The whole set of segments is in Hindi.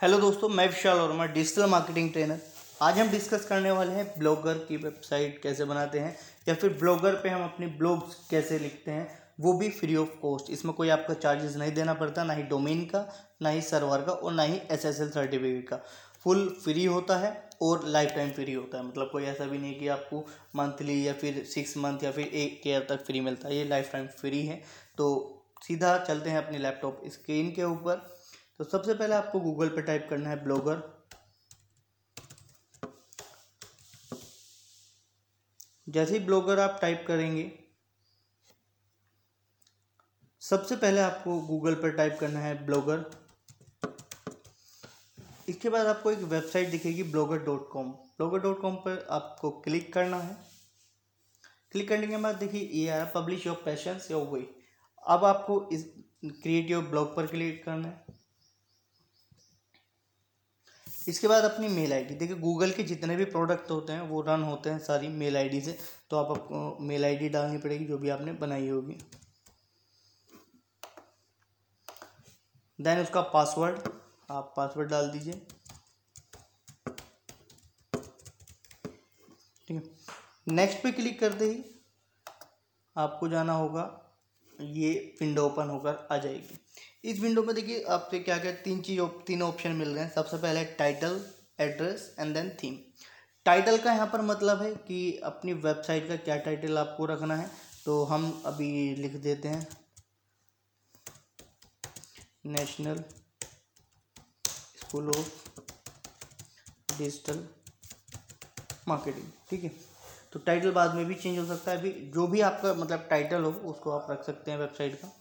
हेलो दोस्तों, मैं Vishal Verma digital marketing trainer आज हम डिस्कस करने वाले हैं ब्लॉगर की वेबसाइट कैसे बनाते हैं, या फिर ब्लॉगर पे हम अपनी ब्लॉग्स कैसे लिखते हैं, वो भी फ्री ऑफ़ कॉस्ट इसमें कोई आपका चार्जेस नहीं देना पड़ता, ना ही डोमेन का, ना ही सर्वर का, और ना ही एस एस एल सर्टिफिकेट का। फुल फ्री होता है और लाइफ टाइम फ्री होता है। मतलब कोई ऐसा भी नहीं कि आपको मंथली या फिर सिक्स मंथ या फिर एक ईयर तक फ्री मिलता है। ये लाइफ टाइम फ्री है। तो सीधा चलते हैं अपने लैपटॉप स्क्रीन के ऊपर। तो सबसे पहले आपको गूगल पे टाइप करना है ब्लॉगर। जैसे ही ब्लॉगर आप टाइप करेंगे, सबसे पहले आपको गूगल पर टाइप करना है ब्लॉगर। इसके बाद आपको एक वेबसाइट दिखेगी blogger dot com. Blogger dot com पर आपको क्लिक करना है। क्लिक करने के बाद देखिए, ये आया publish your passions, your way. अब आपको इस, क्रिएट योर ब्लॉग पर क्लिक करना है। इसके बाद अपनी मेल आईडी। देखिए, गूगल के जितने भी प्रोडक्ट होते हैं, वो रन होते हैं सारी मेल आईडी से तो आप आपको मेल आईडी डालनी पड़ेगी जो भी आपने बनाई होगी। देन उसका पासवर्ड आप पासवर्ड डाल दीजिए। ठीक है। नेक्स्ट पे क्लिक करते ही आपको जाना होगा, ये विंडो ओपन होकर आ जाएगी। इस विंडो में देखिए, आपसे क्या क्या तीन चीज़, तीन ऑप्शन मिल रहे हैं। सबसे पहले title address and then theme title का यहाँ पर मतलब है कि अपनी वेबसाइट का क्या टाइटल आपको रखना है। तो हम अभी लिख देते हैं। National school of digital marketing ठीक है? तो टाइटल बाद में भी चेंज हो सकता है। अभी जो भी आपका मतलब टाइटल हो, उसको आप रख सकते हैं वेबसाइट का।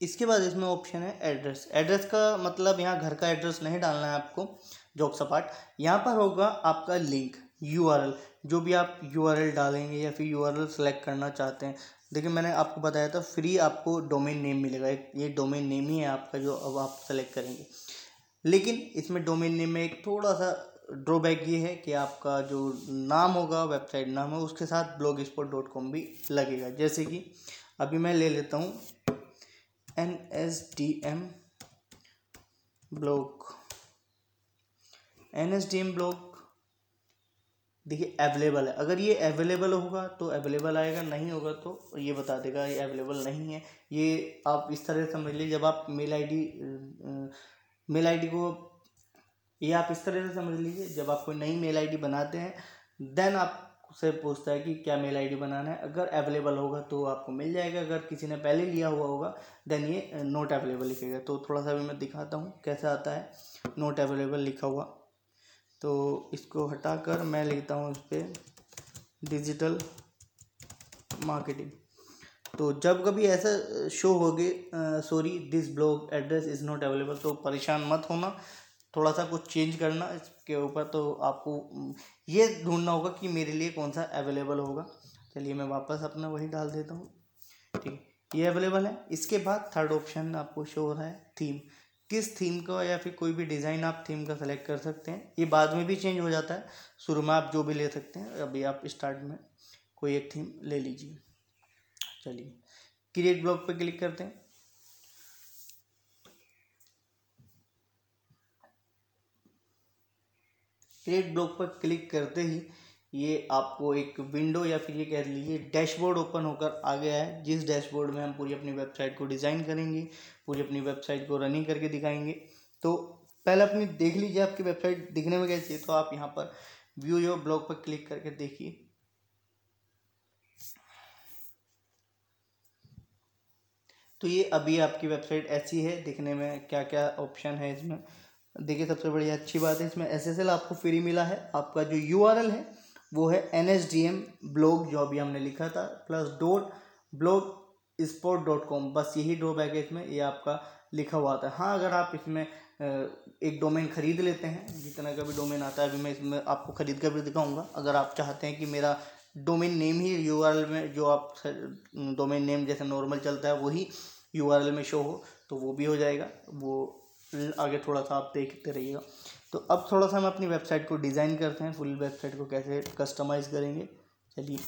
इसके बाद इसमें ऑप्शन है एड्रेस एड्रेस का मतलब यहाँ घर का एड्रेस नहीं डालना है आपको जॉब सपाट यहाँ पर होगा आपका लिंक यूआरएल जो भी आप यूआरएल डालेंगे या फिर यूआरएल सेलेक्ट करना चाहते हैं, देखिए मैंने आपको बताया था फ्री आपको डोमेन नेम मिलेगा. एक, ये डोमेन नेम ही है आपका जो अब आप सेलेक्ट करेंगे. लेकिन इसमें डोमेन नेम में एक थोड़ा सा ड्रॉबैक ये है कि आपका जो नाम होगा वेबसाइट नाम है, उसके साथ ब्लॉग डॉट कॉम भी लगेगा. जैसे कि अभी मैं ले लेता हूँ N S D M block. N S D M block देखिए अवेलेबल है। अगर ये अवेलेबल होगा तो अवेलेबल आएगा, नहीं होगा तो ये बता देगा ये अवेलेबल नहीं है। ये आप इस तरह समझ लीजिए, जब आप मेल आईडी मेल आईडी को, ये आप इस तरह से समझ लीजिए, जब आप कोई नई मेल आईडी बनाते हैं, देन आप से पूछता है कि क्या मेल आईडी बनाना है। अगर अवेलेबल होगा तो आपको मिल जाएगा। अगर किसी ने पहले लिया हुआ होगा देन ये नोट अवेलेबल लिखेगा। तो थोड़ा सा भी मैं दिखाता हूँ कैसे आता है। नोट अवेलेबल लिखा हुआ। तो इसको हटाकर मैं लिखता हूँ इस पर डिजिटल मार्केटिंग तो जब कभी ऐसा शो होगे sorry this blog address is not available तो परेशान मत होना। थोड़ा सा कुछ चेंज करना इसके ऊपर तो आपको ये ढूंढना होगा कि मेरे लिए कौन सा अवेलेबल होगा। चलिए मैं वापस अपना वही डाल देता हूँ। ठीक ये अवेलेबल है। इसके बाद थर्ड ऑप्शन आपको शो हो रहा है थीम किस थीम का या फिर कोई भी डिज़ाइन आप थीम का सेलेक्ट कर सकते हैं। ये बाद में भी चेंज हो जाता है। शुरू में आप जो भी ले सकते हैं, अभी आप स्टार्ट में कोई एक थीम ले लीजिए। चलिए क्रिएट ब्लॉग पे क्लिक करते हैं। क्रिएट ब्लॉग पर क्लिक करते ही ये आपको एक विंडो या फिर ये कह लीजिए डैशबोर्ड ओपन होकर आ गया है। जिस डैशबोर्ड में हम पूरी अपनी वेबसाइट को डिज़ाइन करेंगे, पूरी अपनी वेबसाइट को रनिंग करके दिखाएँगे। तो पहले अपनी देख लीजिए आपकी वेबसाइट दिखने में कैसी है। तो आप यहाँ पर व्यू योर ब्लॉग पर क्लिक करके देखिए। तो ये अभी आपकी वेबसाइट ऐसी है, दिखने में क्या क्या ऑप्शन है इसमें। देखिए, सबसे बड़ी अच्छी बात है, इसमें एसएसएल आपको फ्री मिला है। आपका जो यूआरएल है, वो है N S D M blog जो अभी हमने लिखा था plus dot blogspot dot com बस यही ड्रॉबैक है इसमें ये आपका लिखा हुआ है। हाँ अगर आप इसमें एक डोमेन खरीद लेते हैं, जितना का भी डोमेन आता है, अभी मैं इसमें आपको खरीद कर भी दिखाऊँगा। अगर आप चाहते हैं कि मेरा डोमेन नेम ही यूआरएल में, जो आप डोमेन नेम जैसे नॉर्मल चलता है, वही यूआरएल में शो हो तो वो भी हो जाएगा। वो आगे थोड़ा सा आप देखते रहिएगा। तो अब थोड़ा सा हम अपनी वेबसाइट को डिज़ाइन करते हैं, फुल वेबसाइट को कैसे कस्टमाइज़ करेंगे। चलिए।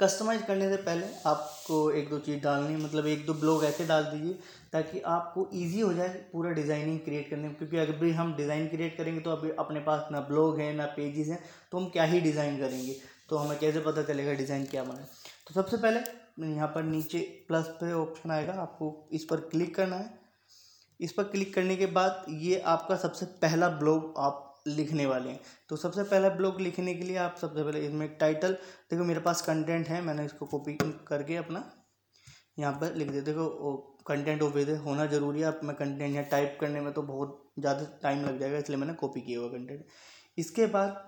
कस्टमाइज करने से पहले आपको एक दो चीज़ डालनी मतलब एक दो ब्लॉग ऐसे डाल दीजिए, ताकि आपको इजी हो जाए पूरा डिज़ाइनिंग क्रिएट करने में। क्योंकि अगर भी हम डिज़ाइन क्रिएट करेंगे तो अभी अपने पास ना ब्लॉग है, ना पेजेस हैं तो हम क्या ही डिज़ाइन करेंगे? तो हमें कैसे पता चलेगा डिज़ाइन क्या बना तो सबसे पहले यहाँ पर नीचे प्लस पे ऑप्शन आएगा, आपको इस पर क्लिक करना है। इस पर क्लिक करने के बाद ये आपका सबसे पहला ब्लॉग आप लिखने वाले हैं। तो सबसे पहला ब्लॉग लिखने के लिए आप सबसे पहले इसमें टाइटल, देखो मेरे पास कंटेंट है, मैंने इसको कॉपी करके अपना यहाँ पर लिख दिया। देखो कंटेंट ऑफ़िस होना ज़रूरी है। आप मैं कंटेंट यहाँ टाइप करने में तो बहुत ज़्यादा टाइम लग जाएगा, इसलिए मैंने कॉपी किया हुआ कंटेंट। इसके बाद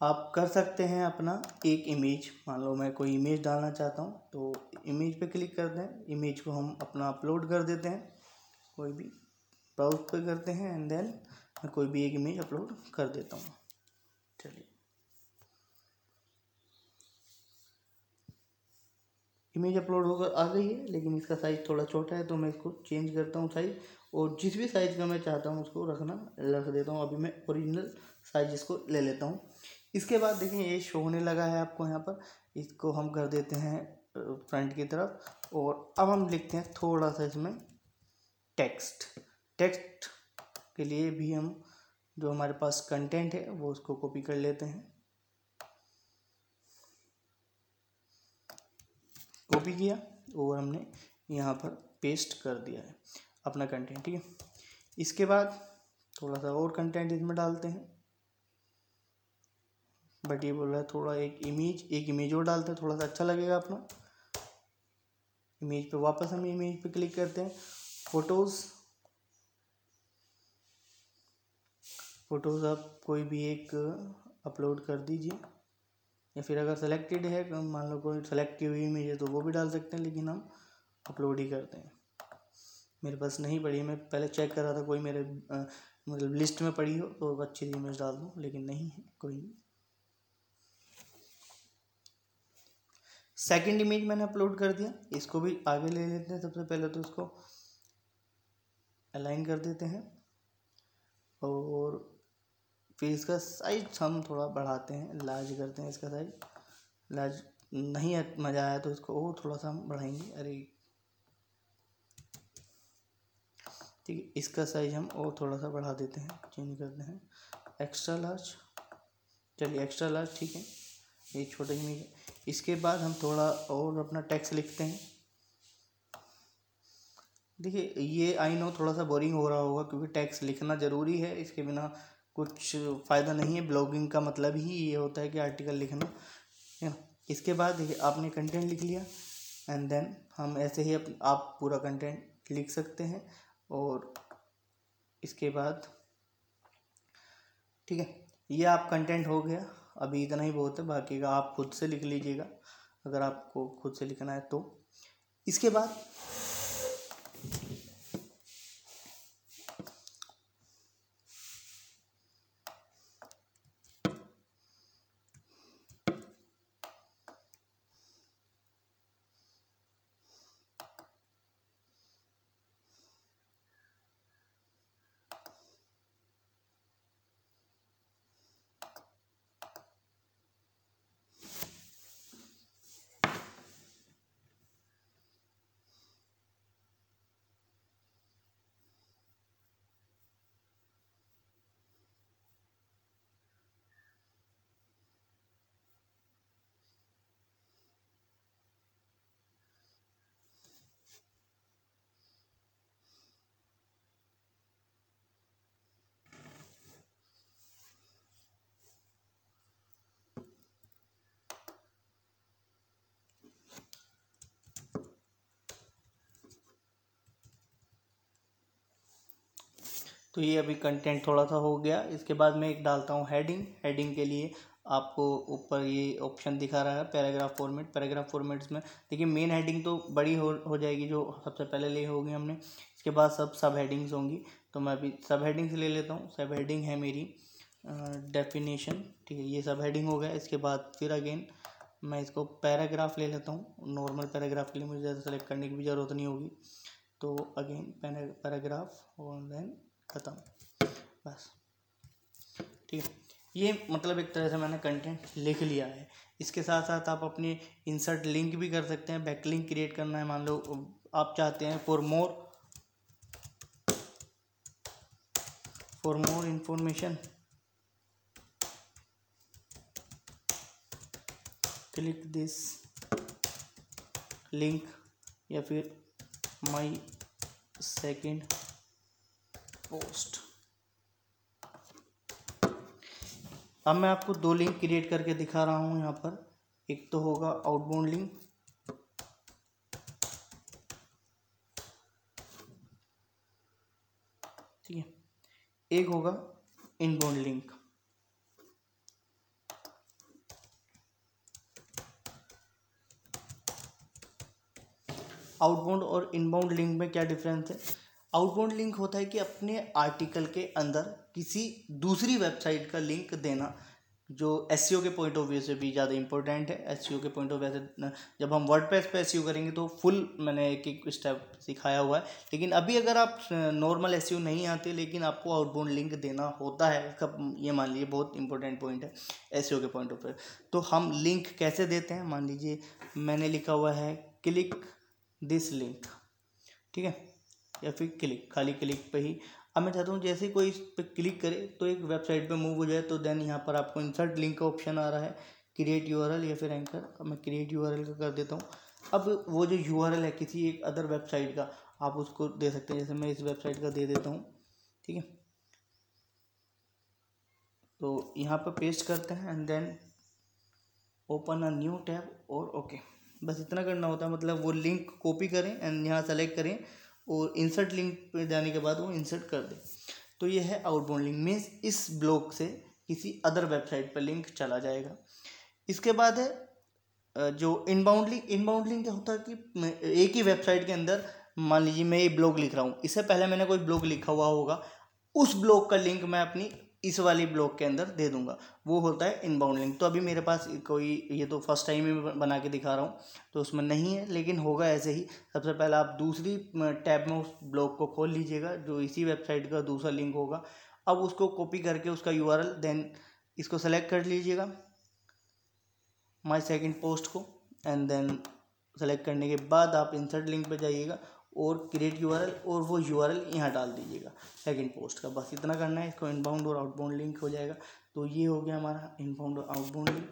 आप कर सकते हैं अपना एक इमेज। मान लो मैं कोई इमेज डालना चाहता हूँ तो इमेज पे क्लिक कर दें इमेज को हम अपना अपलोड कर देते हैं। कोई भी ब्राउज पे करते हैं एंड देन मैं कोई भी एक इमेज अपलोड कर देता हूँ। चलिए। इमेज अपलोड होकर आ गई है, लेकिन इसका साइज़ थोड़ा छोटा है तो मैं इसको चेंज करता हूँ साइज़ और जिस भी साइज़ का मैं चाहता हूँ उसको रखना रख देता हूँ। अभी मैं ओरिजिनल साइज़ इसको ले लेता हूँ। इसके बाद देखें, ये शो होने लगा है आपको यहाँ पर। इसको हम कर देते हैं फ्रंट की तरफ़। और अब हम लिखते हैं थोड़ा सा इसमें। टेक्स्ट टेक्स्ट के लिए भी हम जो हमारे पास कंटेंट है, वो उसको कॉपी कर लेते हैं। कॉपी किया और हमने यहाँ पर पेस्ट कर दिया है अपना कंटेंट ठीक है? इसके बाद थोड़ा सा और कंटेंट इसमें डालते हैं। बट ये बोल रहा है थोड़ा एक इमेज एक इमेज और डालते हैं, थोड़ा सा अच्छा लगेगा अपना। इमेज पे वापस हम इमेज पे क्लिक करते हैं। फ़ोटोज़, फ़ोटोज़ आप कोई भी एक अपलोड कर दीजिए। या फिर अगर सेलेक्टेड है मान लो कोई सेलेक्ट की हुई इमेज है तो वो भी डाल सकते हैं, लेकिन हम अपलोड ही करते हैं। मेरे पास नहीं पड़ी मैं पहले चेक कर रहा था, कोई मेरे मतलब लिस्ट में पड़ी हो तो अच्छी सी इमेज डाल दूँ, लेकिन नहीं है, कोई नहीं सेकंड इमेज मैंने अपलोड कर दिया, इसको भी आगे ले लेते हैं सबसे पहले तो इसको। अलाइन कर देते हैं और फिर इसका साइज़ हम थोड़ा बढ़ाते हैं लार्ज करते हैं इसका साइज़ लार्ज नहीं मज़ा आया तो इसको और थोड़ा सा हम बढ़ाएँगे। अरे। ठीक है, इसका साइज़ हम और थोड़ा सा बढ़ा देते हैं चेंज करते हैं। एक्स्ट्रा लार्ज चलिए एक्स्ट्रा लार्ज ठीक है। ये छोटा ही नहीं इसके बाद हम थोड़ा और अपना टैक्स लिखते हैं। देखिए, ये आई नो थोड़ा सा बोरिंग हो रहा होगा क्योंकि टैक्स लिखना ज़रूरी है। इसके बिना कुछ फ़ायदा नहीं है। ब्लॉगिंग का मतलब ही ये होता है कि आर्टिकल लिखना। है ना इसके बाद देखिए, आपने कंटेंट लिख लिया एंड देन हम ऐसे ही आप पूरा कंटेंट लिख सकते हैं और इसके बाद, ठीक है, ये आप कंटेंट हो गया। अभी इतना ही बहुत है, बाकी का आप खुद से लिख लीजिएगा। अगर आपको खुद से लिखना है तो। इसके बाद तो ये अभी कंटेंट थोड़ा सा हो गया। इसके बाद मैं एक डालता हूँ हेडिंग हेडिंग के लिए आपको ऊपर ये ऑप्शन दिखा रहा है पैराग्राफ फॉर्मेट पैराग्राफ फॉर्मेट्स में देखिए मेन हेडिंग तो बड़ी हो हो जाएगी जो सबसे पहले ले होगी हमने। इसके बाद सब सब हेडिंग्स होंगी। तो मैं अभी सब हेडिंग्स ले लेता हूँ। सब हेडिंग है मेरी डेफिनेशन ठीक है, ये सब हेडिंग हो गया। इसके बाद फिर अगेन मैं इसको पैराग्राफ ले लेता हूँ। नॉर्मल पैराग्राफ के लिए मुझे ज़्यादा सेलेक्ट करने की भी ज़रूरत नहीं होगी। तो अगेन पैराग्राफ और देन ख़त्म। बस। ठीक है। ये मतलब एक तरह से मैंने कंटेंट लिख लिया है। इसके साथ साथ आप अपनी इंसर्ट लिंक भी कर सकते हैं। बैक लिंक क्रिएट करना है, मान लो, आप चाहते हैं for more for more information click this link या फिर माई सेकेंड पोस्ट अब मैं आपको दो लिंक क्रिएट करके दिखा रहा हूँ यहाँ पर। एक तो होगा आउटबाउंड लिंक ठीक है। एक होगा इनबाउंड लिंक आउटबाउंड और इनबाउंड लिंक में क्या डिफरेंस है? आउटबाउंड लिंक होता है कि अपने आर्टिकल के अंदर किसी दूसरी वेबसाइट का लिंक देना, जो एस के पॉइंट ऑफ़ व्यू से भी ज़्यादा इंपॉर्टेंट है। एस के पॉइंट ऑफ़ व्यू से जब हम वर्ड पे एस करेंगे तो फुल मैंने एक एक स्टेप सिखाया हुआ है। लेकिन अभी अगर आप नॉर्मल एस नहीं आते, लेकिन आपको आउटबाउंड लिंक देना होता है इसका ये मान लीजिए बहुत इंपॉर्टेंट पॉइंट है एस के पॉइंट ऑफ़ व्यू तो हम लिंक कैसे देते हैं? मान लीजिए मैंने लिखा हुआ है क्लिक दिस लिंक ठीक है? या फिर क्लिक, खाली क्लिक पे ही। अब मैं चाहता हूँ जैसे कोई इस पर क्लिक करे तो एक वेबसाइट पे मूव हो जाए तो देन यहाँ पर आपको इंसर्ट लिंक का ऑप्शन आ रहा है क्रिएट यूआरएल या फिर एंकर अब मैं क्रिएट यूआरएल का कर देता हूँ। अब वो जो यूआरएल है किसी एक अदर वेबसाइट का, आप उसको दे सकते हैं, जैसे मैं इस वेबसाइट का दे देता हूँ, ठीक है? तो यहाँ पर पेस्ट करते हैं and then open a new tab और ओके बस इतना करना होता है मतलब वो लिंक कॉपी करें एंड यहाँ सेलेक्ट करें। और इंसर्ट लिंक पर जाने के बाद वो इंसर्ट कर दे। तो ये है आउटबाउंड लिंक मीन्स इस ब्लॉग से किसी अदर वेबसाइट पर लिंक चला जाएगा। इसके बाद है जो इनबाउंड लिंक इनबाउंड लिंक क्या होता है कि एक ही वेबसाइट के अंदर, मान लीजिए मैं ये ब्लॉग लिख रहा हूँ, इससे पहले मैंने कोई ब्लॉग लिखा हुआ होगा, उस ब्लॉग का लिंक मैं अपनी इस वाली ब्लॉक के अंदर दे दूँगा। वो होता है इनबाउंड लिंक तो अभी मेरे पास कोई, ये तो फ़र्स्ट टाइम ही बना के दिखा रहा हूँ तो उसमें नहीं है, लेकिन होगा ऐसे ही। सबसे पहले आप दूसरी टैब में उस ब्लॉक को खोल लीजिएगा, जो इसी वेबसाइट का दूसरा लिंक होगा। अब उसको कॉपी करके उसका यूआरएल देन इसको सेलेक्ट कर लीजिएगा माई सेकेंड पोस्ट को एंड देन सेलेक्ट करने के बाद आप इंसर्ट लिंक पर जाइएगा। और क्रिएट यूआरएल और वो URL यहाँ डाल दीजिएगा सेकेंड पोस्ट का। बस इतना करना है, इसको इनबाउंड और आउटबाउंड लिंक हो जाएगा। तो ये हो गया हमारा इनबाउंड और आउटबाउंड लिंक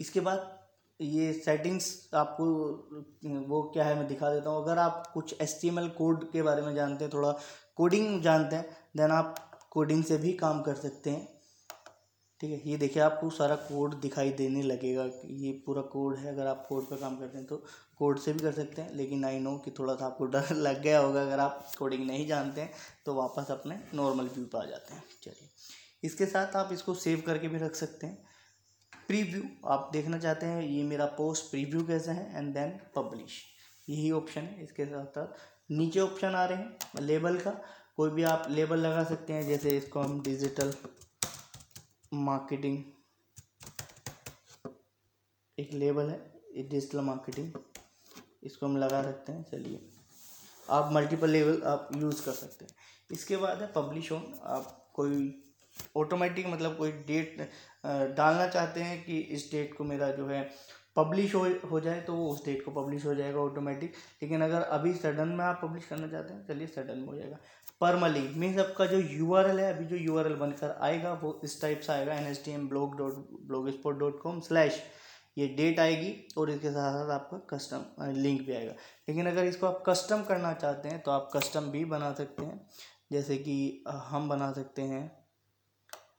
इसके बाद ये सेटिंग्स आपको, वो क्या है मैं दिखा देता हूँ। अगर आप कुछ एस कोड के बारे में जानते हैं, थोड़ा कोडिंग जानते हैं देन आप कोडिंग से भी काम कर सकते हैं। ठीक है, ये देखिए आपको सारा कोड दिखाई देने लगेगा कि ये पूरा कोड है, अगर आप कोड पर काम करते हैं तो। कोड से भी कर सकते हैं, लेकिन आई नो कि थोड़ा सा आपको डर लग गया होगा, अगर आप कोडिंग नहीं जानते हैं तो वापस अपने नॉर्मल व्यू पर आ जाते हैं। चलिए, इसके साथ आप इसको सेव करके भी रख सकते हैं। प्रीव्यू आप देखना चाहते हैं, ये मेरा पोस्ट प्रीव्यू कैसे है एंड देन पब्लिश यही ऑप्शन है, इसके साथ साथ नीचे ऑप्शन आ रहे हैं लेबल का। कोई भी आप लेबल लगा सकते हैं, जैसे इसको हम डिजिटल मार्केटिंग एक लेबल है डिजिटल मार्केटिंग इसको हम लगा सकते हैं, चलिए। आप मल्टीपल लेवल आप यूज़ कर सकते हैं। इसके बाद है पब्लिश ऑन आप कोई ऑटोमेटिक मतलब कोई डेट डालना चाहते हैं कि इस डेट को मेरा जो है पब्लिश हो हो जाए तो वो उस डेट को पब्लिश हो जाएगा ऑटोमेटिक लेकिन अगर अभी सडन में आप पब्लिश करना चाहते हैं, चलिए सडन में हो जाएगा। परमली मीन्स आपका जो यूआरएल है, अभी जो यूआरएल बनकर आएगा, वो इस टाइप से आएगा N S T M blog dot blogspot dot com slash ये डेट आएगी और इसके साथ साथ आपका कस्टम लिंक भी आएगा। लेकिन अगर इसको आप कस्टम करना चाहते हैं तो आप कस्टम भी बना सकते हैं। जैसे कि हम बना सकते हैं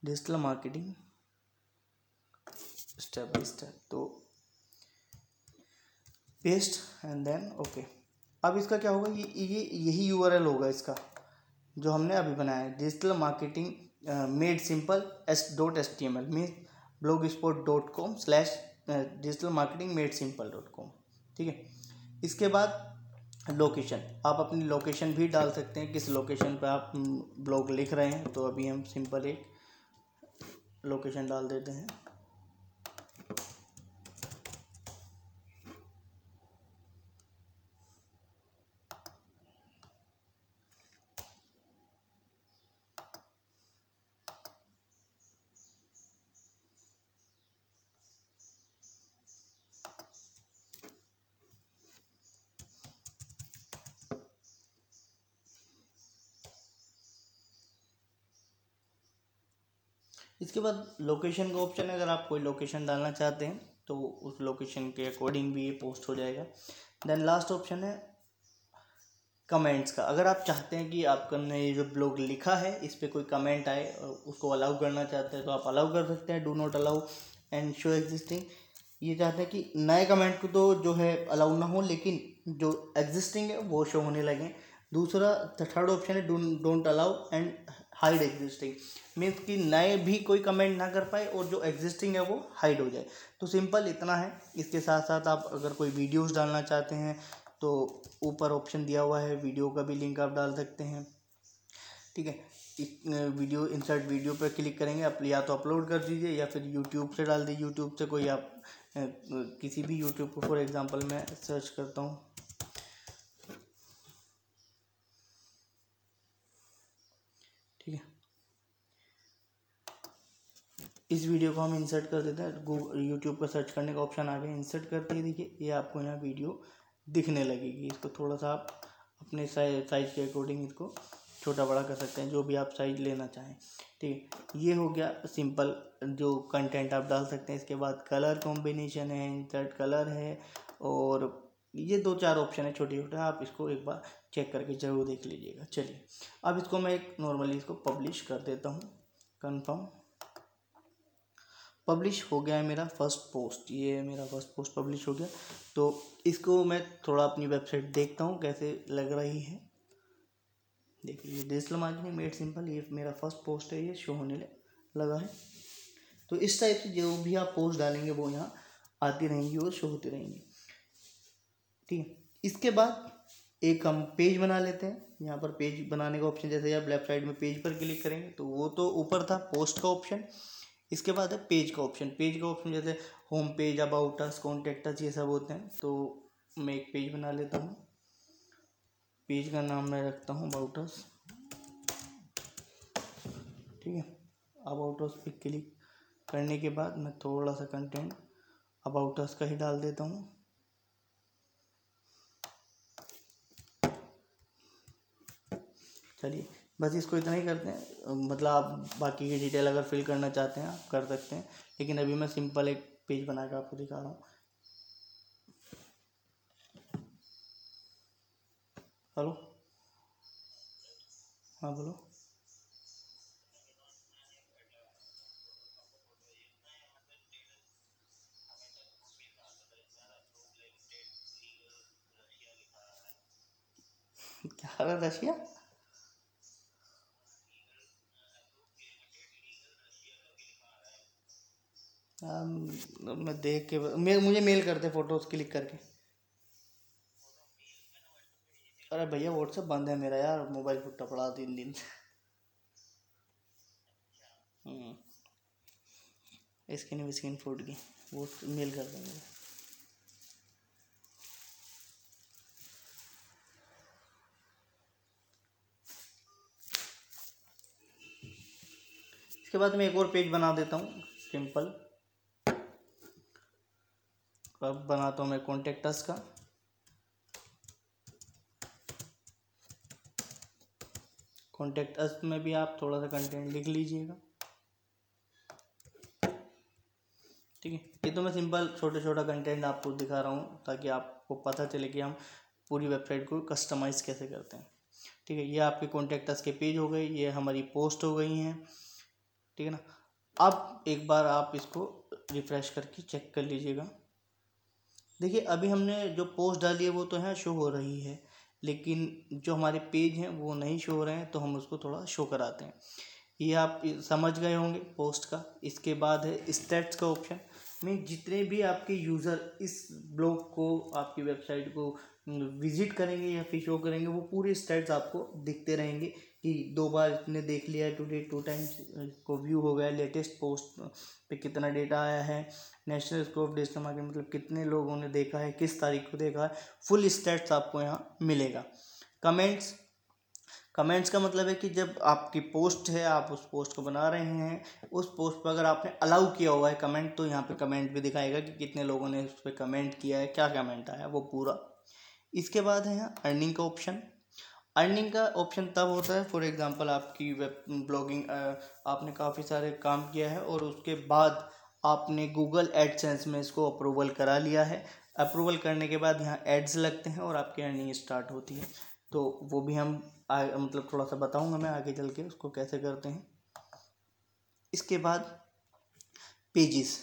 digital marketing step by step तो पेस्ट एंड देन ओके अब इसका क्या होगा, ये ये, यही यूआरएल होगा इसका, जो हमने अभी बनाया है। Digital marketing made simple S dot S T M L means blogspot dot com slash digital marketing made simple dot com ठीक है? इसके बाद लोकेशन आप अपनी लोकेशन भी डाल सकते हैं। किस लोकेशन पर आप ब्लॉग लिख रहे हैं तो अभी हम सिंपल एक लोकेशन डाल देते हैं। इसके बाद लोकेशन का ऑप्शन है, अगर आप कोई लोकेशन डालना चाहते हैं तो उस लोकेशन के अकॉर्डिंग भी ये पोस्ट हो जाएगा। देन लास्ट ऑप्शन है कमेंट्स का। अगर आप चाहते हैं कि आपका ने ये जो ब्लॉग लिखा है, इस पर कोई कमेंट आए और उसको अलाउ करना चाहते हैं तो आप अलाउ कर सकते हैं do not allow and show existing ये चाहते हैं कि नए कमेंट को तो जो है अलाउ ना हो, लेकिन जो एग्जिस्टिंग है, वो शो होने लगे। दूसरा थर्ड ऑप्शन है don't allow and hide existing means कि नए भी कोई कमेंट ना कर पाए और जो एग्जिस्टिंग है वो हाइड हो जाए। तो सिंपल इतना है। इसके साथ साथ आप अगर कोई वीडियोस डालना चाहते हैं तो ऊपर ऑप्शन दिया हुआ है वीडियो का भी लिंक आप डाल सकते हैं। ठीक है? वीडियो इंसर्ट वीडियो पर क्लिक करेंगे आप या तो अपलोड कर दीजिए, या फिर यूट्यूब से डाल दीजिए। यूट्यूब से कोई आप किसी भी यूट्यूब को फॉर एग्जांपल मैं सर्च करता हूँ। इस वीडियो को हम इंसर्ट कर देते हैं। गूगल यूट्यूब पर सर्च करने का ऑप्शन आ गया। इंसर्ट करते ही, देखिए, ये आपको यहाँ वीडियो दिखने लगेगी। इसको थोड़ा सा आप अपने साइज़ के अकॉर्डिंग इसको छोटा बड़ा कर सकते हैं, जो भी आप साइज़ लेना चाहें। ठीक है, ये हो गया सिंपल जो कंटेंट आप डाल सकते हैं। इसके बाद कलर कॉम्बिनेशन है इंसर्ट कलर है, और ये दो चार ऑप्शन है, छोटे छोटे। आप इसको एक बार चेक करके ज़रूर देख लीजिएगा। चलिए, अब इसको मैं एक नॉर्मली इसको पब्लिश कर देता हूँ। कन्फर्म पब्लिश हो गया है मेरा फ़र्स्ट पोस्ट ये मेरा फ़र्स्ट पोस्ट पब्लिश हो गया। तो इसको मैं थोड़ा अपनी वेबसाइट देखता हूँ, कैसे लग रही है। देखिए डिजिटल मार्केटिंग मेड सिंपल ये मेरा फ़र्स्ट पोस्ट है, ये शो होने लगा है। तो इस टाइप से जो भी आप पोस्ट डालेंगे, वो यहाँ आती रहेंगी और शो होती रहेंगी। ठीक है, इसके बाद एक हम पेज बना लेते हैं। यहाँ पर पेज बनाने का ऑप्शन जैसे आप लेफ़्ट साइड में पेज पर क्लिक करेंगे तो वो तो ऊपर था पोस्ट का ऑप्शन इसके बाद है पेज का ऑप्शन। पेज का ऑप्शन जैसे home page about us contact us ये सब होते हैं। तो मैं एक पेज बना लेता हूँ। पेज का नाम मैं रखता हूँ अबाउट अस ठीक है? अबाउट अस पे क्लिक करने के बाद मैं थोड़ा सा कंटेंट अबाउट अस का ही डाल देता हूँ। चलिए बस इसको इतना ही करते हैं। मतलब आप बाकी की डिटेल अगर फिल करना चाहते हैं, आप कर सकते हैं। लेकिन अभी मैं सिंपल एक पेज बना कर आपको दिखा रहा हूँ। हेलो हाँ बोलो। क्या रशिया? मैं देख के मे मुझे मेल करते फ़ोटोज़ क्लिक करके। अरे भैया व्हाट्सएप बंद है मेरा यार, मोबाइल फुटा पड़ा तीन दिन से। स्किन विस्किन फूट गई, वो मेल कर देंगे इसके बाद मैं एक और पेज बना देता हूँ, सिंपल। अब बनाता हूँ मैं कॉन्टेक्टस का। कॉन्टेक्ट अस में भी आप थोड़ा सा कंटेंट लिख लीजिएगा। ठीक है? ये तो मैं सिंपल छोटे छोटा कंटेंट आपको दिखा रहा हूँ, ताकि आपको पता चले कि हम पूरी वेबसाइट को कस्टमाइज़ कैसे करते हैं। ठीक है? ये आपके कॉन्टेक्टस के पेज हो गए, ये हमारी पोस्ट हो गई हैं। ठीक है ना? अब एक बार आप इसको रिफ़्रेश करके चेक कर लीजिएगा। देखिए, अभी हमने जो पोस्ट डाली है वो तो है शो हो रही है, लेकिन जो हमारे पेज हैं वो नहीं शो हो रहे हैं तो हम उसको थोड़ा शो कराते हैं। ये आप समझ गए होंगे पोस्ट का। इसके बाद है स्टेट्स का ऑप्शन में जितने भी आपके यूज़र इस ब्लॉग को, आपकी वेबसाइट को विज़िट करेंगे या फिर शो करेंगे, वो पूरे स्टेट्स आपको दिखते रहेंगे। कि दो बार इतने देख लिया टुडे टू टाइम्स को व्यू हो गया लेटेस्ट पोस्ट पे कितना डेटा आया है नेशनल स्कोप डिजिटल मार्केट मतलब कितने लोगों ने देखा है, किस तारीख को देखा है फुल स्टेट्स आपको यहाँ मिलेगा। कमेंट्स कमेंट्स का मतलब है कि जब आपकी पोस्ट है, आप उस पोस्ट को बना रहे हैं, उस पोस्ट पर अगर आपने अलाउ किया हुआ है कमेंट तो यहाँ पे कमेंट भी दिखाएगा कि कितने लोगों ने उस पर कमेंट किया है, क्या कमेंट आया, वो पूरा। इसके बाद है यहाँ अर्निंग का ऑप्शन अर्निंग का ऑप्शन तब होता है फॉर एग्जांपल आपकी वेब ब्लॉगिंग आपने काफ़ी सारे काम किया है और उसके बाद आपने गूगल एडसेंस में इसको अप्रूवल करा लिया है। अप्रूवल करने के बाद यहाँ एड्स लगते हैं और आपकी अर्निंग स्टार्ट होती है। तो वो भी हम आ, मतलब थोड़ा सा बताऊँगा मैं आगे चल के उसको कैसे करते हैं। इसके बाद पेजिस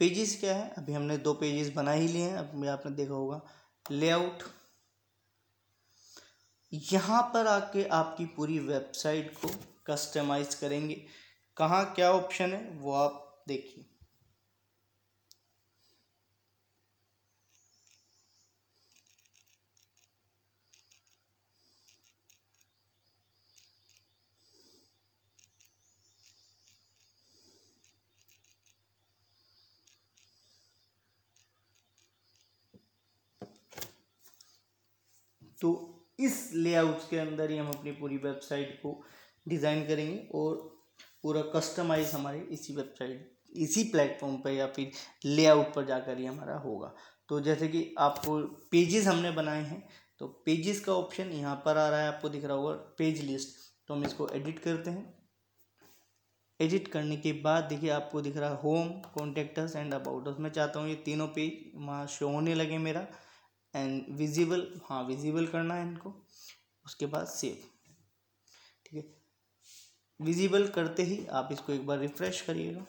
पेजिस क्या है? अभी हमने दो पेजेस बना ही लिए हैं अभी आपने देखा होगा। लेआउट यहाँ पर आके आपकी पूरी वेबसाइट को कस्टमाइज करेंगे। कहाँ क्या ऑप्शन है, वो आप देखिए। तो इस लेआउट के अंदर ही हम अपनी पूरी वेबसाइट को डिज़ाइन करेंगे और पूरा कस्टमाइज हमारे इसी वेबसाइट, इसी प्लेटफॉर्म पर या फिर लेआउट पर जाकर ही हमारा होगा। तो जैसे कि आपको पेजेस हमने बनाए हैं तो पेजेस का ऑप्शन यहाँ पर आ रहा है, आपको दिख रहा होगा पेज लिस्ट। तो हम इसको एडिट करते हैं। एडिट करने के बाद देखिए आपको दिख रहा है होम कॉन्टेक्टर्स एंड अबाउटर्स मैं चाहता हूँ ये तीनों पेज वहाँ शो होने लगे मेरा। एंड विजिबल हाँ विजिबल करना है इनको, उसके बाद सेव ठीक है? विजिबल करते ही आप इसको एक बार रिफ्रेश करिएगा।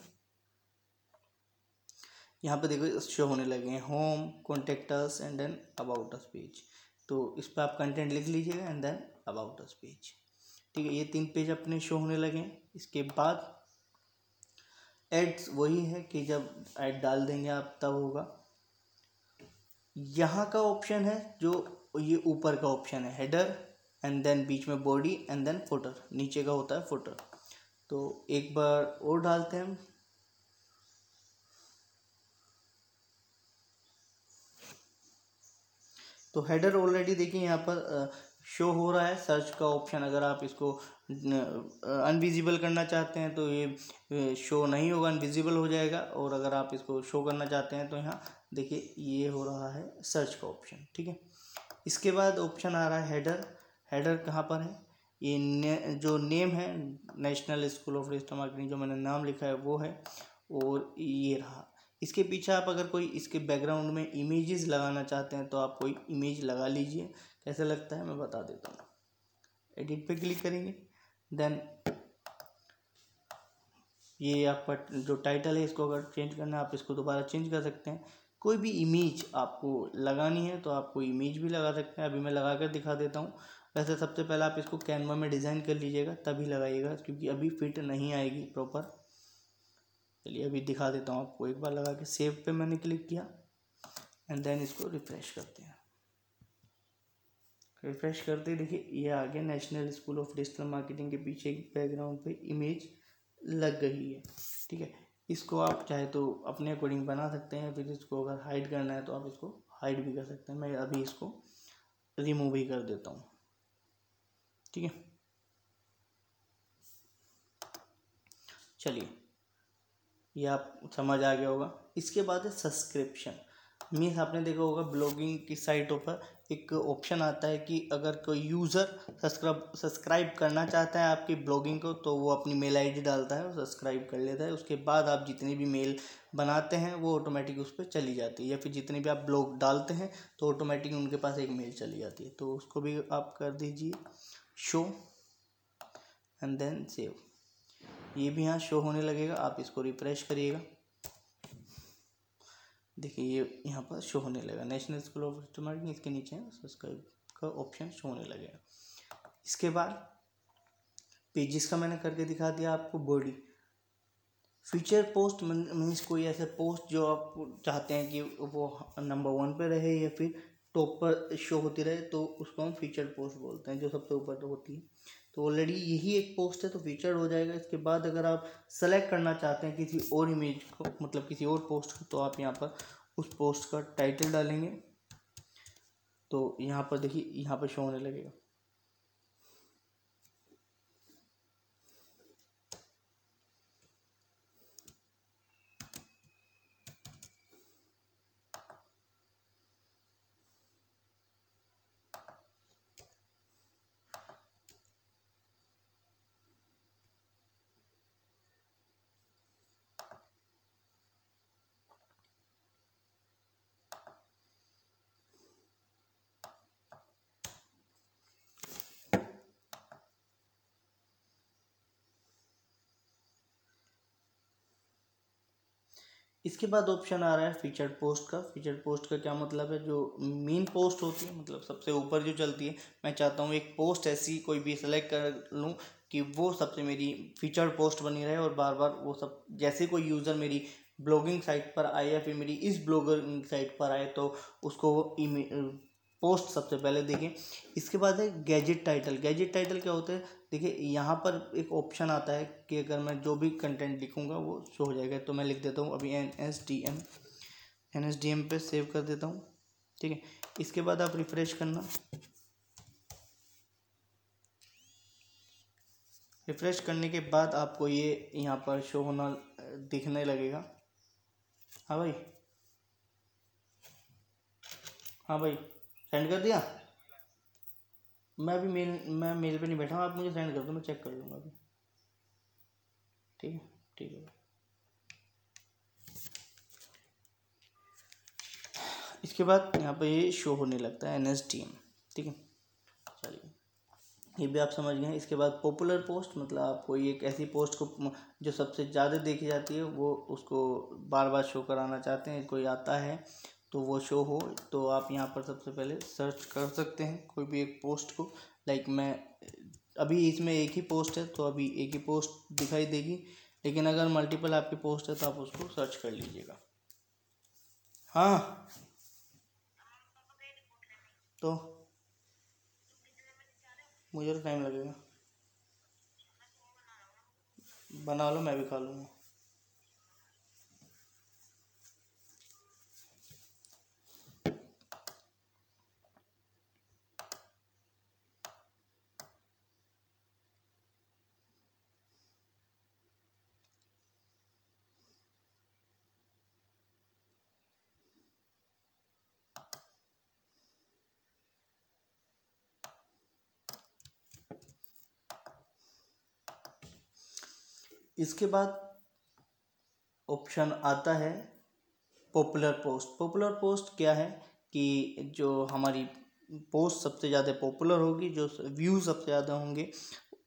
यहाँ पे देखो शो होने लगे हैं home contact us and then about us page तो इस पर आप कंटेंट लिख लीजिएगा and then about us page ठीक है? ये तीन पेज अपने शो होने लगे हैं। इसके बाद एड्स वही है कि जब ऐड डाल देंगे आप, तब होगा। यहाँ का ऑप्शन है, जो ये ऊपर का ऑप्शन है हेडर एंड देन बीच में बॉडी एंड देन फुटर नीचे का होता है फुटर तो एक बार और डालते हैं तो हेडर ऑलरेडी देखिए यहाँ पर शो हो रहा है। सर्च का ऑप्शन अगर आप इसको अनविजिबल करना चाहते हैं तो ये शो नहीं होगा अनविजिबल हो जाएगा। और अगर आप इसको शो करना चाहते हैं तो यहाँ देखिए ये हो रहा है सर्च का ऑप्शन ठीक है? इसके बाद ऑप्शन आ रहा है हेडर हेडर कहाँ पर है? ये ने, जो नेम है national school of digital marketing जो मैंने नाम लिखा है वो है और ये रहा। इसके पीछे आप अगर कोई इसके बैकग्राउंड में इमेजेस लगाना चाहते हैं तो आप कोई इमेज लगा लीजिए। कैसे लगता है मैं बता देता हूँ। एडिट पे क्लिक करेंगे। देन ये आपका जो टाइटल है इसको अगर चेंज करना है आप इसको दोबारा चेंज कर सकते हैं। कोई भी इमेज आपको लगानी है तो आप कोई इमेज भी लगा सकते हैं। अभी मैं लगा कर दिखा देता हूँ। वैसे सबसे पहले आप इसको कैनवा में डिज़ाइन कर लीजिएगा, तभी लगाइएगा, क्योंकि अभी फिट नहीं आएगी प्रॉपर चलिए, अभी दिखा देता हूँ आपको एक बार लगा के। सेव पे मैंने क्लिक किया एंड देन इसको रिफ्रेश करते हैं। रिफ्रेश करते देखिए, ये आ गया national school of digital marketing के पीछे बैकग्राउंड पे इमेज लग गई है। ठीक है इसको आप चाहे तो अपने अकॉर्डिंग बना सकते हैं, फिर इसको अगर हाइड करना है तो आप इसको हाइड भी कर सकते हैं। मैं अभी इसको रिमूव ही कर देता हूँ। ठीक है? चलिए, ये आप समझ आ गया होगा। इसके बाद है सब्सक्रिप्शन मीन्स आपने देखा होगा ब्लॉगिंग की साइटों पर एक ऑप्शन आता है कि अगर कोई यूज़र सब्सक्राइब सब्सक्राइब करना चाहता है आपकी ब्लॉगिंग को तो वो अपनी मेल आईडी डालता है और सब्सक्राइब कर लेता है। उसके बाद आप जितनी भी मेल बनाते हैं, वो ऑटोमेटिक उस पर चली जाती है। या फिर जितने भी आप ब्लॉग डालते हैं तो ऑटोमेटिक उनके पास एक मेल चली जाती है। तो उसको भी आप कर दीजिए। शो एंड देन सेव ये भी यहाँ शो होने लगेगा। आप इसको रिफ्रेश करिएगा। देखिए, ये यहाँ पर शो होने लगा। नेशनल स्कूल ऑफ़ मार्केटिंग इसके नीचे सब्सक्राइब का ऑप्शन शो होने लगेगा इसके बाद पेजेस का मैंने करके दिखा दिया आपको बॉडी फीचर पोस्ट मीन्स कोई ऐसे पोस्ट जो आप चाहते हैं कि वो नंबर वन पे रहे या फिर टॉप पर शो होती रहे तो उसको हम फीचर पोस्ट बोलते हैं, जो सबसे ऊपर तो होती है। तो ऑलरेडी यही एक पोस्ट है तो फीचर हो जाएगा। इसके बाद अगर आप सेलेक्ट करना चाहते हैं किसी और इमेज को मतलब किसी और पोस्ट को तो आप यहाँ पर उस पोस्ट का टाइटल डालेंगे। तो यहाँ पर देखिए, यहाँ पर शो होने लगेगा। इसके बाद ऑप्शन आ रहा है फीचर्ड पोस्ट का। फीचर्ड पोस्ट का क्या मतलब है? जो मेन पोस्ट होती है मतलब सबसे ऊपर जो चलती है, मैं चाहता हूँ एक पोस्ट ऐसी कोई भी सेलेक्ट कर लूँ कि वो सबसे मेरी फीचर्ड पोस्ट बनी रहे और बार बार वो सब, जैसे कोई यूज़र मेरी ब्लॉगिंग साइट पर आए या फिर मेरी इस ब्लॉगिंग साइट पर आए तो उसको पोस्ट सबसे पहले देखें। इसके बाद है गैजेट टाइटल गैजेट टाइटल क्या होता है? देखिए, यहाँ पर एक ऑप्शन आता है कि अगर मैं जो भी कंटेंट लिखूँगा, वो शो हो जाएगा। तो मैं लिख देता हूँ अभी N S D M N S D M पर सेव कर देता हूँ। ठीक है? इसके बाद आप रिफ़्रेश करना। रिफ़्रेश करने के बाद आपको ये यहाँ पर शो होना, दिखने लगेगा। हाँ भाई? हाँ भाई? सेंड कर दिया? मैं अभी मेल, मैं मेल पे नहीं बैठा हूँ आप मुझे सेंड कर दो, मैं चेक कर लूँगा अभी। ठीक है ठीक है। इसके बाद यहाँ पे ये शो होने लगता है एन एस टी एम ठीक है? चलिए ये भी आप समझ गए इसके बाद पॉपुलर पोस्ट मतलब आप कोई एक ऐसी पोस्ट को जो सबसे ज़्यादा देखी जाती है, वो उसको बार बार शो कराना चाहते हैं, कोई आता है तो वो शो हो तो आप यहाँ पर सबसे पहले सर्च कर सकते हैं कोई भी एक पोस्ट को। लाइक मैं, अभी इसमें एक ही पोस्ट है तो अभी एक ही पोस्ट दिखाई देगी। लेकिन अगर मल्टीपल आपकी पोस्ट है तो आप उसको सर्च कर लीजिएगा। हाँ। तो? मुझे तो टाइम लगेगा। बना लो, मैं भी खा लूँगा। इसके बाद ऑप्शन आता है पॉपुलर पोस्ट। पॉपुलर पोस्ट क्या है कि जो हमारी पोस्ट सबसे ज़्यादा पॉपुलर होगी, जो व्यू सबसे ज़्यादा होंगे,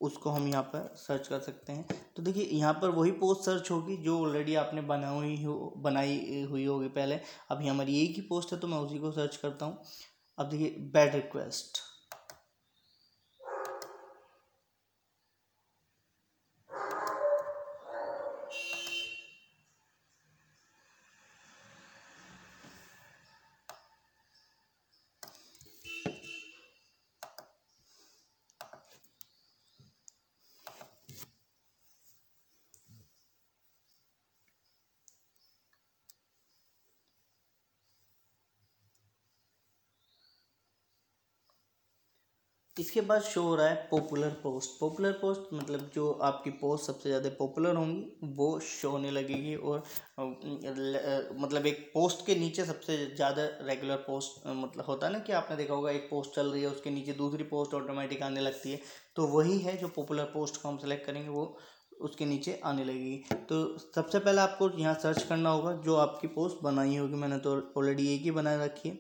उसको हम यहाँ पर सर्च कर सकते हैं। तो देखिए, यहाँ पर वही पोस्ट सर्च होगी जो ऑलरेडी आपने बना हुई हो, बनाई हुई होगी पहले। अभी हमारी एक ही पोस्ट है तो मैं उसी को सर्च करता हूँ। अब देखिए बैड रिक्वेस्ट इसके बाद शो हो रहा है पॉपुलर पोस्ट पॉपुलर पोस्ट मतलब जो आपकी पोस्ट सबसे ज़्यादा पॉपुलर होंगी, वो शो होने लगेगी और मतलब एक पोस्ट के नीचे सबसे ज़्यादा रेगुलर पोस्ट मतलब होता है ना कि आपने देखा होगा एक पोस्ट चल रही है, उसके नीचे दूसरी पोस्ट ऑटोमेटिक आने लगती है। तो वही है जो पॉपुलर पोस्ट को हम सेलेक्ट करेंगे, वो उसके नीचे आने लगेगी। तो सबसे पहले आपको यहाँ सर्च करना होगा, जो आपकी पोस्ट बनाई होगी। मैंने तो ऑलरेडी एक ही बनाए रखी है।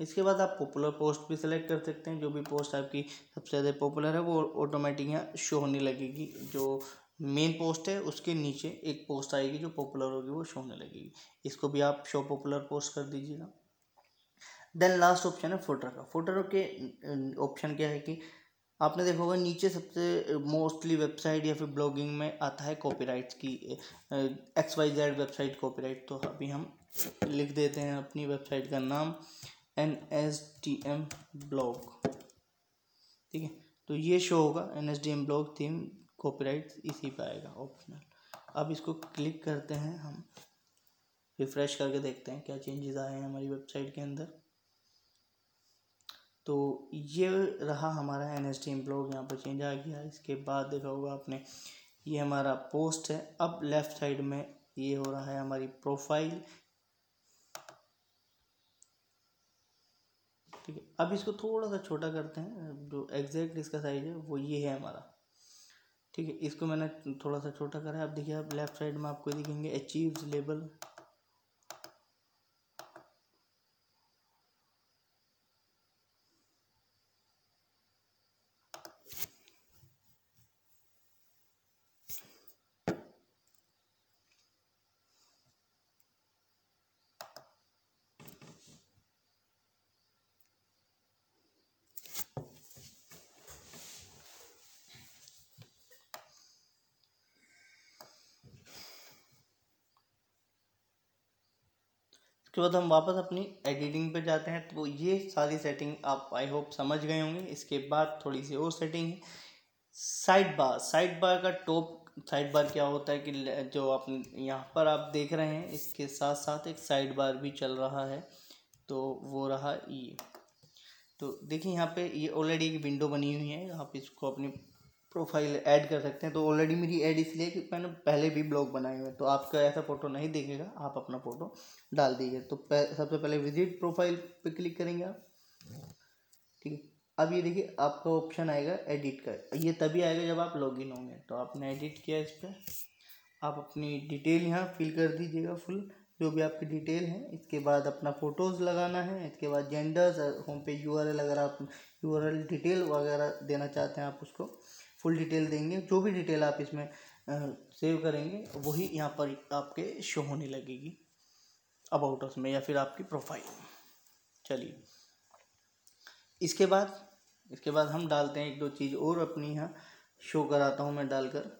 इसके बाद आप पॉपुलर पोस्ट भी सिलेक्ट कर सकते हैं, जो भी पोस्ट आपकी सबसे ज़्यादा पॉपुलर है, वो ऑटोमेटिक यहाँ शो होने लगेगी। जो मेन पोस्ट है, उसके नीचे एक पोस्ट आएगी, जो पॉपुलर होगी, वो शो होने लगेगी। इसको भी आप शो पॉपुलर पोस्ट कर दीजिएगा। देन लास्ट ऑप्शन है फोटर का फोटर के ऑप्शन क्या है कि आपने देखा होगा, नीचे सबसे मोस्टली वेबसाइट या फिर ब्लॉगिंग में आता है कॉपीराइट्स की X Y Z website copyright तो अभी हम लिख देते हैं अपनी वेबसाइट का नाम। N S D M blog ठीक है? तो ये शो होगा N S D M blog theme copyright इसी पे आएगा ऑप्शनल अब इसको क्लिक करते हैं हम. रिफ्रेश करके देखते हैं क्या चेंजेस आए हैं हमारी वेबसाइट के अंदर. तो ये रहा हमारा N S T M blog यहाँ पर चेंज आ गया. इसके बाद देखा होगा आपने, ये हमारा पोस्ट है. अब लेफ़्ट साइड में ये हो रहा है हमारी प्रोफ़ाइल ठीक है अब इसको थोड़ा सा छोटा करते हैं, जो एग्जैक्ट इसका साइज़ है, वो ये है हमारा। ठीक है, इसको मैंने थोड़ा सा छोटा करा है। अब देखिए, आप लेफ़्ट साइड में आपको दिखेंगे अचीव्स लेबल उसके बाद हम वापस अपनी एडिटिंग पे जाते हैं तो ये सारी सेटिंग आप आई होप समझ गए होंगे। इसके बाद थोड़ी सी और सेटिंग है। साइड बार साइड बार का टॉप साइड बार क्या होता है कि जो आप यहाँ पर आप देख रहे हैं, इसके साथ साथ एक साइड बार भी चल रहा है। तो वो रहा ये। तो देखिए यहाँ पे ये ऑलरेडी एक विंडो बनी हुई है। आप इसको अपनी प्रोफ़ाइल ऐड कर सकते हैं। तो ऑलरेडी मेरी ऐड इसलिए कि मैंने पहले भी ब्लॉग बनाए हुए तो आपका ऐसा फ़ोटो नहीं देखेगा। आप अपना फ़ोटो डाल दीजिए। तो सबसे पहले विज़िट प्रोफ़ाइल पे क्लिक करेंगे आप। ठीक है? अब ये देखिए, आपका ऑप्शन आएगा एडिट का। ये तभी आएगा जब आप लॉगिन होंगे। तो आपने एडिट किया इस पर आप अपनी डिटेल यहाँ फिल कर दीजिएगा फुल जो भी आपकी डिटेल है, इसके बाद अपना फ़ोटोज़ लगाना है। इसके बाद जेंडर्स होम पे यूआरएल अगर आप यूआरएल डिटेल वगैरह देना चाहते हैं आप उसको। फुल डिटेल देंगे, जो भी डिटेल आप इसमें सेव करेंगे, वही यहाँ पर आपके शो होने लगेगी। अबाउट अस में या फिर आपकी प्रोफ़ाइल चलिए। इसके बाद इसके बाद हम डालते हैं एक दो चीज़ और अपनी यहाँ शो कराता हूँ मैं डालकर।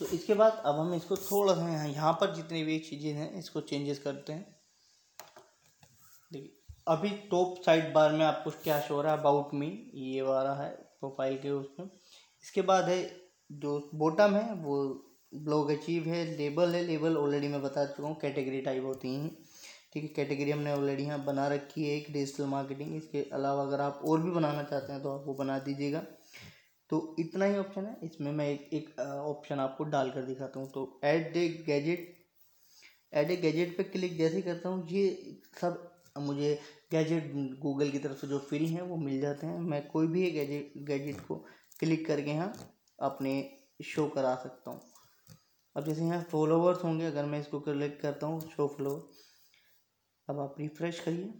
तो इसके बाद अब हम इसको थोड़ा सा यहाँ यहाँ पर जितनी भी चीज़ें हैं, इसको चेंजेस करते हैं। देखिए, अभी टॉप साइड बार में आपको क्या शो रहा है? अबाउट मी ये वाला है प्रोफ़ाइल के उसमें। इसके बाद है, जो बॉटम है, वो ब्लॉग अचीव है लेबल है लेबल ऑलरेडी मैं बता चुका हूँ कैटेगरी टाइप होती हैं। ठीक है कैटेगरी हमने ऑलरेडी यहाँ बना रखी है, एक डिजिटल मार्केटिंग इसके अलावा अगर आप और भी बनाना चाहते हैं तो आप वो बना दीजिएगा। तो इतना ही ऑप्शन है। इसमें मैं एक एक ऑप्शन आपको डाल कर दिखाता हूँ। तो add a gadget add a gadget पे क्लिक जैसे करता हूँ, ये सब मुझे गैजेट गूगल की तरफ़ से जो फ्री हैं, वो मिल जाते हैं। मैं कोई भी गैजेट गैजेट को क्लिक करके यहाँ अपने शो करा सकता हूँ। अब जैसे यहाँ फॉलोवर्स होंगे, अगर मैं इसको क्लिक करता हूँ शो फ्लोवर अब आप रिफ्रेश करिए।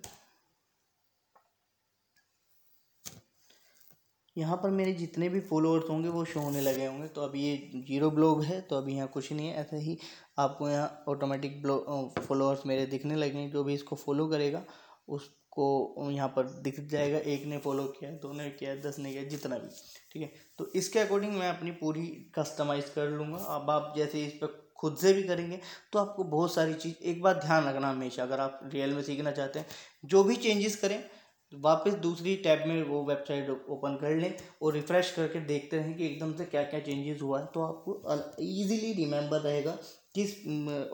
यहाँ पर मेरे जितने भी फॉलोअर्स होंगे वो शो होने लगे होंगे। तो अभी ये ज़ीरो ब्लॉग है तो अभी यहाँ कुछ नहीं है। ऐसे ही आपको यहाँ ऑटोमेटिक ब्लॉग फॉलोअर्स मेरे दिखने लगेंगे जो भी इसको फॉलो करेगा, उसको यहाँ पर दिख जाएगा। एक ने फॉलो किया, दो ने किया, दस ने किया, जितना भी। ठीक है? तो इसके अकॉर्डिंग मैं अपनी पूरी कस्टमाइज़ कर लूँगा। अब आप जैसे इस पर खुद से भी करेंगे तो आपको बहुत सारी चीज़, एक बार ध्यान रखना हमेशा। अगर आप रियल में सीखना चाहते हैं, जो भी चेंजेस करें वापस दूसरी टैब में वो वेबसाइट ओपन कर लें और रिफ़्रेश करके देखते रहें कि एकदम से क्या क्या चेंजेस हुआ है तो आपको ईजीली रिमेंबर रहेगा किस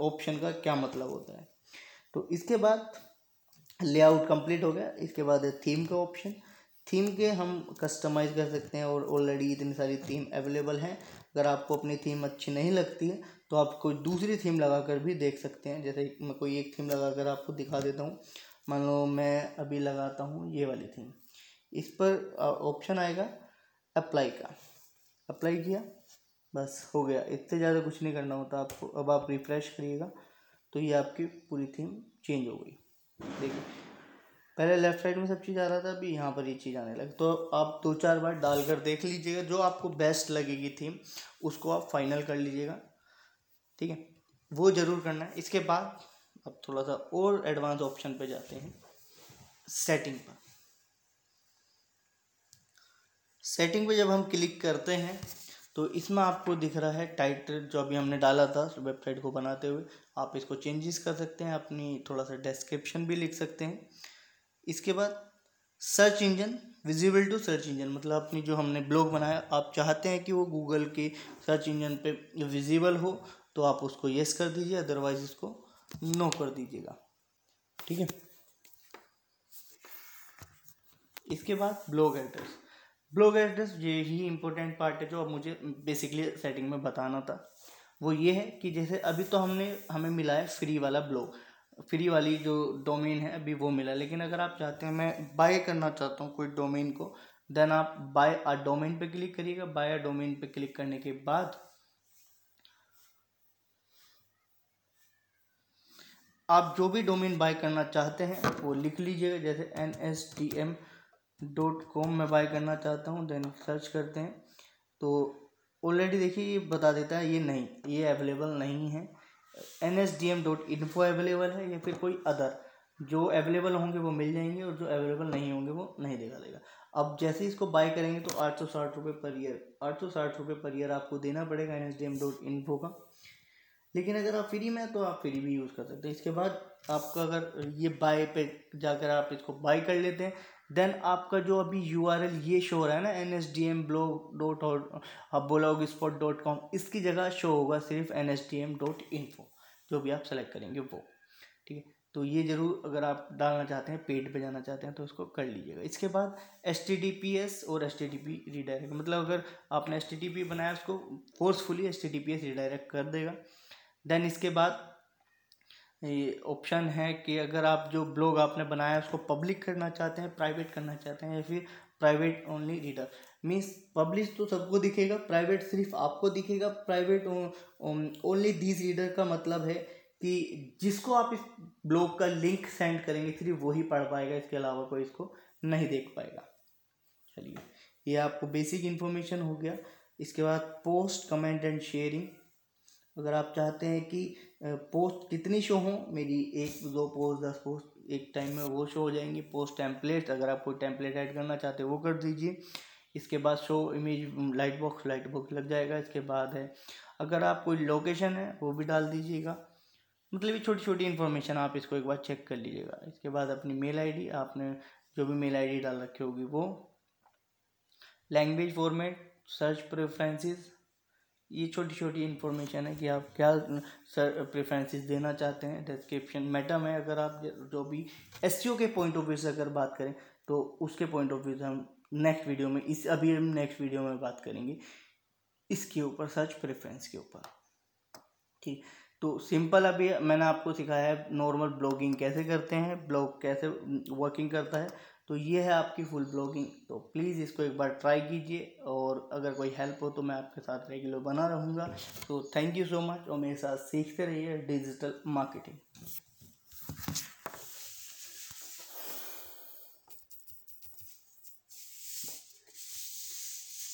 ऑप्शन का क्या मतलब होता है। तो इसके बाद लेआउट कंप्लीट हो गया, इसके बाद है थीम का ऑप्शन थीम के हम कस्टमाइज़ कर सकते हैं और ऑलरेडी इतनी सारी थीम अवेलेबल हैं। अगर आपको अपनी थीम अच्छी नहीं लगती है तो आप कोई दूसरी थीम लगा कर भी देख सकते हैं। जैसे मैं, कोई एक थीम लगा कर आपको दिखा देता हूँ। मान लो मैं अभी लगाता हूँ ये वाली थीम इस पर ऑप्शन आएगा अप्लाई का। अप्लाई किया, बस हो गया। इससे ज़्यादा कुछ नहीं करना होता आपको। अब आप रिफ़्रेश करिएगा तो ये आपकी पूरी थीम चेंज हो गई। देखिए, पहले लेफ़्ट साइड में सब चीज़ आ रहा था, अभी यहाँ पर ये चीज़ आने लगी। तो आप दो चार बार डालकर देख लीजिएगा, जो आपको बेस्ट लगेगी थीम उसको आप फाइनल कर लीजिएगा। ठीक है? वो ज़रूर करना है। इसके बाद अब थोड़ा सा और एडवांस ऑप्शन पे जाते हैं। सेटिंग पर। सेटिंग पे जब हम क्लिक करते हैं तो इसमें आपको दिख रहा है टाइटल जो अभी हमने डाला था वेबसाइट को बनाते हुए। आप इसको चेंजेस कर सकते हैं, अपनी थोड़ा सा डिस्क्रिप्शन भी लिख सकते हैं। इसके बाद search engine visible to search engine मतलब अपनी जो हमने ब्लॉग बनाया, आप चाहते हैं कि वो गूगल के सर्च इंजन पे विजिबल हो तो आप उसको यस कर दीजिए अदरवाइज़ इसको नो कर दीजिएगा। ठीक है? इसके बाद ब्लॉग एड्रेस ब्लॉग एड्रेस ये ही इम्पोर्टेंट पार्ट है जो अब मुझे बेसिकली सेटिंग में बताना था। वो ये है कि जैसे अभी तो हमने, हमें मिला है फ्री वाला ब्लॉग फ्री वाली जो डोमेन है अभी वो मिला। लेकिन अगर आप चाहते हैं, मैं बाय करना चाहता हूँ कोई डोमेन को देन आप बाय अ डोमेन पे क्लिक करिएगा। बाय अ डोमेन पे क्लिक करने के बाद आप जो भी डोमेन बाय करना चाहते हैं, वो लिख लीजिएगा। जैसे N S T M dot com में बाय करना चाहता हूँ देन सर्च करते हैं। तो ऑलरेडी देखिए, ये बता देता है, ये नहीं, ये अवेलेबल नहीं है। N S D M dot info available है या फिर कोई अदर जो अवेलेबल होंगे, वो मिल जाएँगे, और जो अवेलेबल नहीं होंगे, वो नहीं दिखा देगा। अब जैसे इसको बाय करेंगे तो आठ सौ साठ रुपये पर ईयर आठ सौ साठ रुपये पर ईयर आपको देना पड़ेगा N S D M dot info का। लेकिन अगर आप फ्री में हैं तो आप फ्री भी यूज़ कर सकते हैं। इसके बाद आपका अगर ये बाय पे जाकर आप इसको बाय कर लेते हैं देन आपका जो अभी यू आर एल ये शो हो रहा है ना N S D M blog dot और आप ब्लॉग स्पॉट डॉट कॉम इसकी जगह शो होगा सिर्फ़ N S D M dot info जो भी आप सेलेक्ट करेंगे वो, ठीक है? तो ये ज़रूर अगर आप डालना चाहते हैं पेड पे जाना चाहते हैं तो उसको कर लीजिएगा। इसके बाद S T D P S और S T D P redirect मतलब अगर आपने एस टी डी पी बनाया, उसको forcefully S T D P S redirect कर देगा। देन इसके बाद ये ऑप्शन है कि अगर आप जो ब्लॉग आपने बनाया उसको पब्लिक करना चाहते हैं प्राइवेट करना चाहते हैं, या फिर private only reader means publish तो सबको दिखेगा प्राइवेट सिर्फ़ आपको दिखेगा प्राइवेट ओनली दिस रीडर का मतलब है कि जिसको आप इस ब्लॉग का लिंक सेंड करेंगे, सिर्फ़ वही पढ़ पाएगा, इसके अलावा कोई इसको नहीं देख पाएगा. चलिए, ये आपको बेसिक इन्फॉर्मेशन हो गया. इसके बाद पोस्ट कमेंट एंड शेयरिंग अगर आप चाहते हैं कि पोस्ट कितनी शो हों, मेरी एक, दो पोस्ट, दस पोस्ट, एक टाइम में वो शो हो जाएँगी। पोस्ट टेम्पलेट अगर आप कोई टेम्पलेट ऐड करना चाहते हैं, वो कर दीजिए। इसके बाद show image light box light box लग जाएगा। इसके बाद है, अगर आप कोई लोकेशन है, वो भी डाल दीजिएगा। मतलब ये छोटी छोटी इन्फॉर्मेशन आप इसको एक बार चेक कर लीजिएगा। इसके बाद अपनी मेल आईडी आपने जो भी मेल आईडी डाल रखी होगी वो। लैंग्वेज फॉर्मेट सर्च प्रेफरेंसेस ये छोटी छोटी इन्फॉर्मेशन है कि आप क्या सर प्रेफरेंसेस देना चाहते हैं डिस्क्रिप्शन मेटा में अगर आप जो भी एस के पॉइंट ऑफ़ व्यू से अगर बात करें तो उसके पॉइंट ऑफ़ व्यू से हम नेक्स्ट वीडियो में, इस, अभी हम नेक्स्ट वीडियो में बात करेंगे इसके ऊपर सर्च प्रेफरेंस के ऊपर। ठीक तो सिंपल अभी मैंने आपको सिखाया है नॉर्मल ब्लॉगिंग कैसे करते हैं ब्लॉग कैसे वर्किंग करता है तो ये है आपकी फुल ब्लॉगिंग तो प्लीज़ इसको एक बार ट्राई कीजिए और अगर कोई हेल्प हो तो मैं आपके साथ रेगुलर बना रहूँगा। तो थैंक यू सो मच और मेरे साथ सीखते रहिए डिजिटल मार्केटिंग